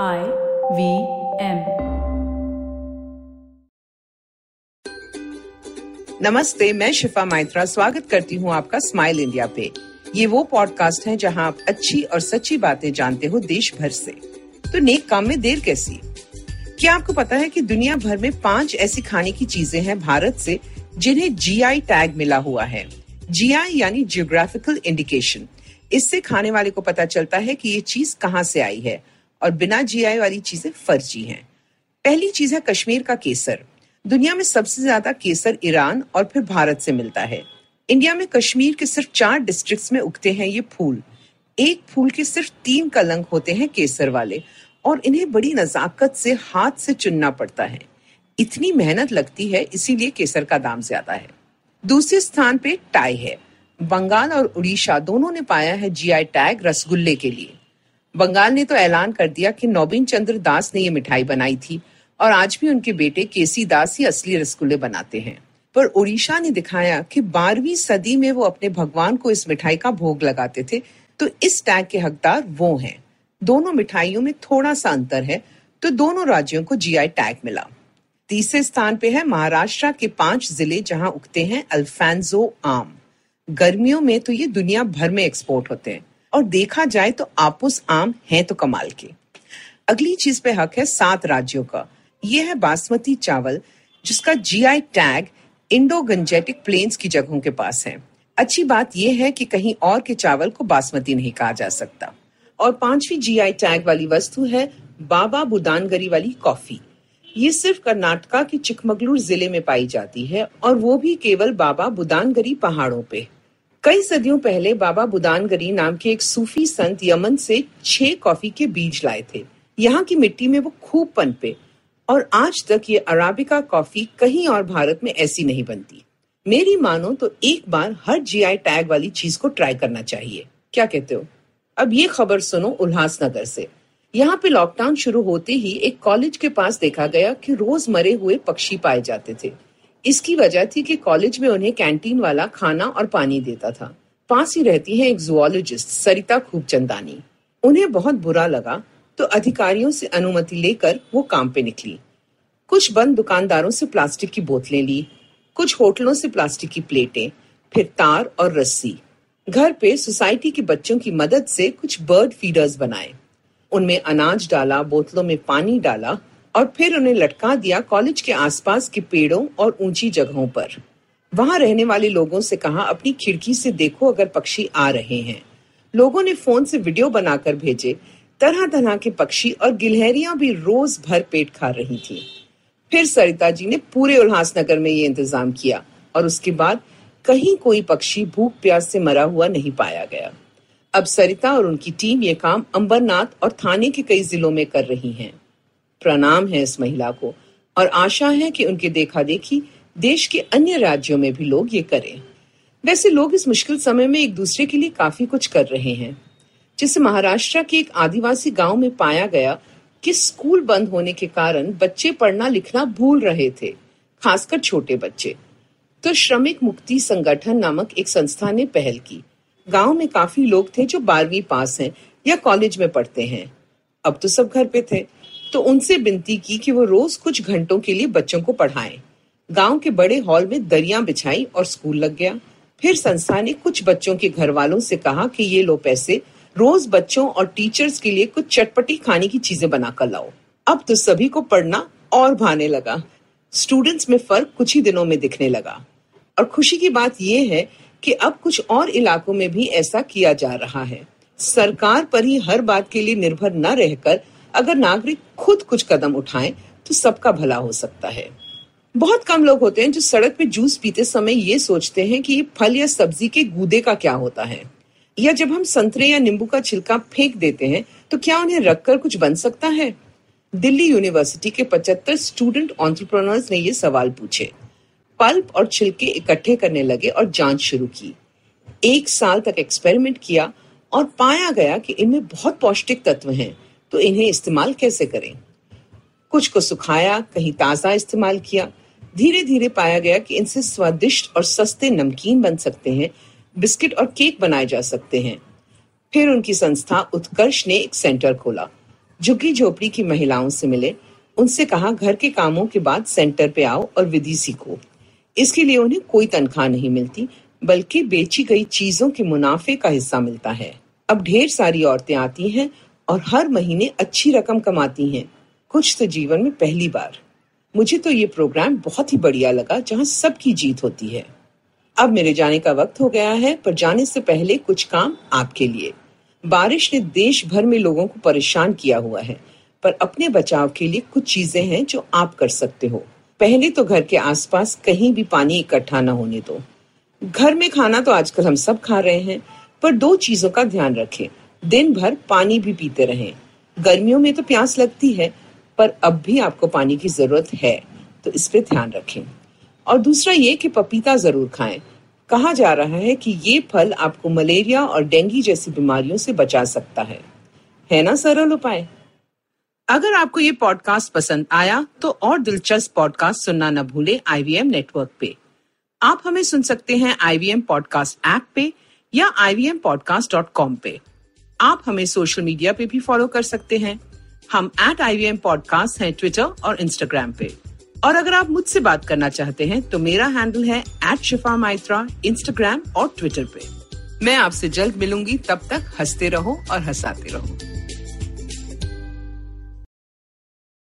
I V M नमस्ते, मैं शिफा माइत्रा। स्वागत करती हूँ आपका स्माइल इंडिया पे। ये वो पॉडकास्ट है जहाँ आप अच्छी और सच्ची बातें जानते हो देश भर से। तो नेक काम में देर कैसी? क्या आपको पता है कि दुनिया भर में पाँच ऐसी खाने की चीज़ें हैं भारत से, जिन्हें जीआई टैग मिला हुआ है? जीआई यानी जियोग्राफिकल इंडिकेशन इससे खाने वाले को पता चलता है कि ये चीज़ कहाँ से आई है। और बिना जीआई वाली चीज़ें फर्जी हैं। पहली चीज़ है कश्मीर का केसर। दुनिया में सबसे ज़्यादा केसर ईरान और फिर भारत से मिलता है। इंडिया में कश्मीर के सिर्फ़ चार डिस्ट्रिक्ट्स में उगते हैं ये फूल। एक फूल के सिर्फ़ तीन कलंक होते हैं केसर वाले और इन्हें बड़ी नजाकत से हाथ से चुनना पड़ता है। इतनी मेहनत लगती है, इसीलिए केसर का दाम ज़्यादा है। दूसरे स्थान पे टाई है। बंगाल और उड़ीसा दोनों ने पाया है जीआई टैग रसगुल्ले के लिए। बंगाल ने तो ऐलान कर दिया कि नौबीन चंद्र दास ने ये मिठाई बनाई थी और आज भी उनके बेटे केसी दास ही असली रसगुल्ले बनाते हैं। पर उड़ीसा ने दिखाया कि बारहवीं सदी में वो अपने भगवान को इस मिठाई का भोग लगाते थे तो इस टैग के हकदार वो हैं। दोनों मिठाइयों में थोड़ा सा अंतर है तो दोनों राज्यों को जीआई टैग मिला। तीसरे स्थान पे है महाराष्ट्र के पाँच ज़िले जहाँ उगते हैं अल्फेंजो आम। गर्मियों में तो ये दुनिया भर में एक्सपोर्ट होते हैं। और देखा जाए तो आपुस आम है तो कमाल के। अगली चीज़ पे हक है सात राज्यों का। ये है बासमती चावल, जिसका GI tag Indo Gangetic plains की जगहों के पास है। अच्छी बात यह है कि कहीं और के चावल को बासमती नहीं कहा जा सकता। और पांचवी जीआई टैग वाली वस्तु है बाबा बुदानगरी वाली कॉफ़ी। ये सिर्फ़ कर्नाटका के चिकमगलूर ज़िले में पाई जाती है और वो भी केवल बाबा बुदानगरी पहाड़ों पे। कई सदियों पहले बाबा बुदानगरी नाम के एक सूफी संत यमन से छह कॉफ़ी के बीज लाए थे। यहाँ की मिट्टी में वो खूब पनपे और आज तक ये अराबिका कॉफ़ी कहीं और भारत में ऐसी नहीं बनती। मेरी मानो तो एक बार हर जीआई टैग वाली चीज़ को ट्राई करना चाहिए। क्या कहते हो? अब ये खबर सुनो उल्लासनगर से। यहाँ पे लॉकडाउन शुरू होते ही एक कॉलेज के पास देखा गया कि रोज मरे हुए पक्षी पाए जाते थे। इसकी वजह थी कि कॉलेज में उन्हें कैंटीन वाला खाना और पानी देता था। पास ही रहती है एक जुआलॉजिस्ट सरिता खूबचंदानी। उन्हें बहुत बुरा लगा तो अधिकारियों से अनुमति लेकर वो काम पे निकली। कुछ बंद दुकानदारों से प्लास्टिक की बोतलें ली, कुछ होटलों से प्लास्टिक की प्लेटें, फिर तार और रस्सी। घर पे सोसाइटी के बच्चों की मदद से कुछ बर्ड फीडर्स बनाए। उनमें अनाज डाला, बोतलों में पानी डाला और फिर उन्हें लटका दिया कॉलेज के आसपास के पेड़ों और ऊँची जगहों पर। वहाँ रहने वाले लोगों से कहा, अपनी खिड़की से देखो अगर पक्षी आ रहे हैं। लोगों ने फ़ोन से वीडियो बनाकर भेजे। तरह तरह के पक्षी और गिलहरियाँ भी रोज भर पेट खा रही थी। फिर सरिता जी ने पूरे उल्लासनगर में ये इंतज़ाम किया और उसके बाद कहीं कोई पक्षी भूख प्यास से मरा हुआ नहीं पाया गया। अब सरिता और उनकी टीम ये काम अंबरनाथ और थाने के कई जिलों में कर रही हैं। प्रणाम है इस महिला को और आशा है कि उनके देखा देखी देश के अन्य राज्यों में भी लोग ये करें। वैसे लोग इस मुश्किल समय में एक दूसरे के लिए काफ़ी कुछ कर रहे हैं। जिसे महाराष्ट्र के एक आदिवासी गाँव में पाया गया कि स्कूल बंद होने के कारण बच्चे पढ़ना लिखना भूल रहे थे, खासकर छोटे बच्चे। तो श्रमिक मुक्ति संगठन नामक एक संस्था ने पहल की। गाँव में काफ़ी लोग थे जो बारहवीं पास हैं या कॉलेज में पढ़ते हैं। अब तो सब घर पे थे। तो उनसे विनती की कि वो रोज कुछ घंटों के लिए बच्चों को पढ़ाएँ। गाँव के बड़े हॉल में दरिया बिछाई और स्कूल लग गया। फिर संस्था ने कुछ बच्चों के घर वालों से कहा कि ये लो पैसे, रोज बच्चों और टीचर्स के लिए कुछ चटपटी खाने की चीज़ें बनाकर लाओ। अब तो सभी को पढ़ना और भाने लगा। स्टूडेंट्स में फ़र्क कुछ ही दिनों में दिखने लगा। और खुशी की बात यह है कि अब कुछ और इलाकों में भी ऐसा किया जा रहा है। सरकार पर ही हर बात के लिए निर्भर न रहकर अगर नागरिक खुद कुछ कदम उठाएँ तो सबका भला हो सकता है। बहुत कम लोग होते हैं जो सड़क पे जूस पीते समय ये सोचते हैं कि फल या सब्ज़ी के गूदे का क्या होता है। या जब हम संतरे या नींबू का छिलका फेंक देते हैं तो क्या उन्हें रखकर कुछ बन सकता है? दिल्ली यूनिवर्सिटी के 75 स्टूडेंट ऑन्टरप्रनर्स ने ये सवाल पूछे। पल्प और छिलके इकट्ठे करने लगे और जाँच शुरू की। एक साल तक एक्सपेरिमेंट किया और पाया गया कि इनमें बहुत पौष्टिक तत्व हैं। तो इन्हें इस्तेमाल कैसे करें? कुछ को सुखाया, कहीं ताज़ा इस्तेमाल किया। धीरे धीरे पाया गया कि इनसे स्वादिष्ट और सस्ते नमकीन बन सकते हैं, बिस्किट और केक बनाए जा सकते हैं। फिर उनकी संस्था उत्कर्ष ने एक सेंटर खोला। झुग्गी झोपड़ी की महिलाओं से मिले। उनसे कहा, घर के कामों के बाद सेंटर पे आओ और विधि सीखो। इसके लिए उन्हें कोई तनख्वाह नहीं मिलती, बल्कि बेची गई चीज़ों के मुनाफे का हिस्सा मिलता है। अब ढेर सारी औरतें आती हैं और हर महीने अच्छी रकम कमाती हैं। कुछ तो जीवन में पहली बार। मुझे तो ये प्रोग्राम बहुत ही बढ़िया लगा, जहाँ सबकी जीत होती है। अब मेरे जाने का वक्त हो गया है, पर जाने से पहले कुछ काम आपके लिए। बारिश ने देश भर में लोगों को परेशान किया हुआ है, पर अपने बचाव के लिए कुछ चीज़ें हैं जो आप कर सकते हो। पहले तो घर के आसपास कहीं भी पानी इकट्ठा न होने दो। घर में खाना तो आजकल हम सब खा रहे हैं, पर दो चीज़ों का ध्यान रखें। दिन भर पानी भी पीते रहें। गर्मियों में तो प्यास लगती है, पर अब भी आपको पानी की ज़रूरत है तो इस पर ध्यान रखें। और दूसरा ये कि पपीता ज़रूर खाएँ। कहा जा रहा है कि ये फल आपको मलेरिया और डेंगू जैसी बीमारियों से बचा सकता है। है ना, सरल उपाय? अगर आपको ये पॉडकास्ट पसंद आया तो और दिलचस्प पॉडकास्ट सुनना न भूले आईवीएम नेटवर्क पे। आप हमें सुन सकते हैं आईवीएम पॉडकास्ट ऐप पे या ivmpodcast.com पे। आप हमें सोशल मीडिया पे भी फॉलो कर सकते हैं। हम एट आई वी पॉडकास्ट है ट्विटर और इंस्टाग्राम पे। और अगर आप मुझसे बात करना चाहते हैं तो मेरा हैंडल है एट शिफा माइत्रा इंस्टाग्राम और ट्विटर पे। मैं आपसे जल्द मिलूँगी, तब तक हँसते रहो और हंसाते रहो।